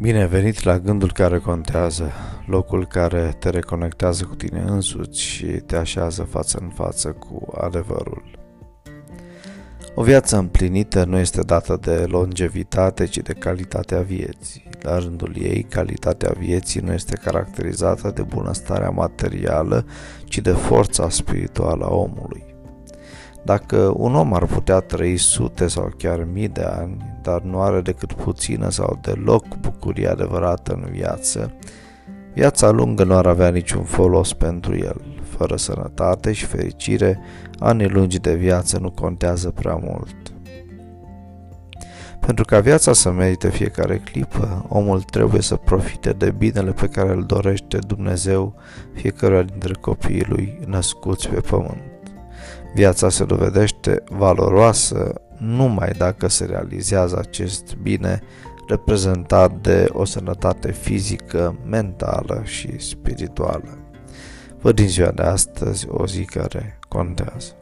Bine venit la gândul care contează, locul care te reconectează cu tine însuți și te așează față în față cu adevărul. O viață împlinită nu este dată de longevitate, ci de calitatea vieții. La rândul ei, calitatea vieții nu este caracterizată de bunăstarea materială, ci de forța spirituală a omului. Dacă un om ar putea trăi sute sau chiar mii de ani, dar nu are decât puțină sau deloc bucurie adevărată în viață, viața lungă nu ar avea niciun folos pentru el. Fără sănătate și fericire, anii lungi de viață nu contează prea mult. Pentru ca viața să merite fiecare clipă, omul trebuie să profite de binele pe care îl dorește Dumnezeu fiecare dintre copiii lui născuți pe pământ. Viața se dovedește valoroasă numai dacă se realizează acest bine reprezentat de o sănătate fizică, mentală și spirituală. Vă din ziua de astăzi o zi care contează.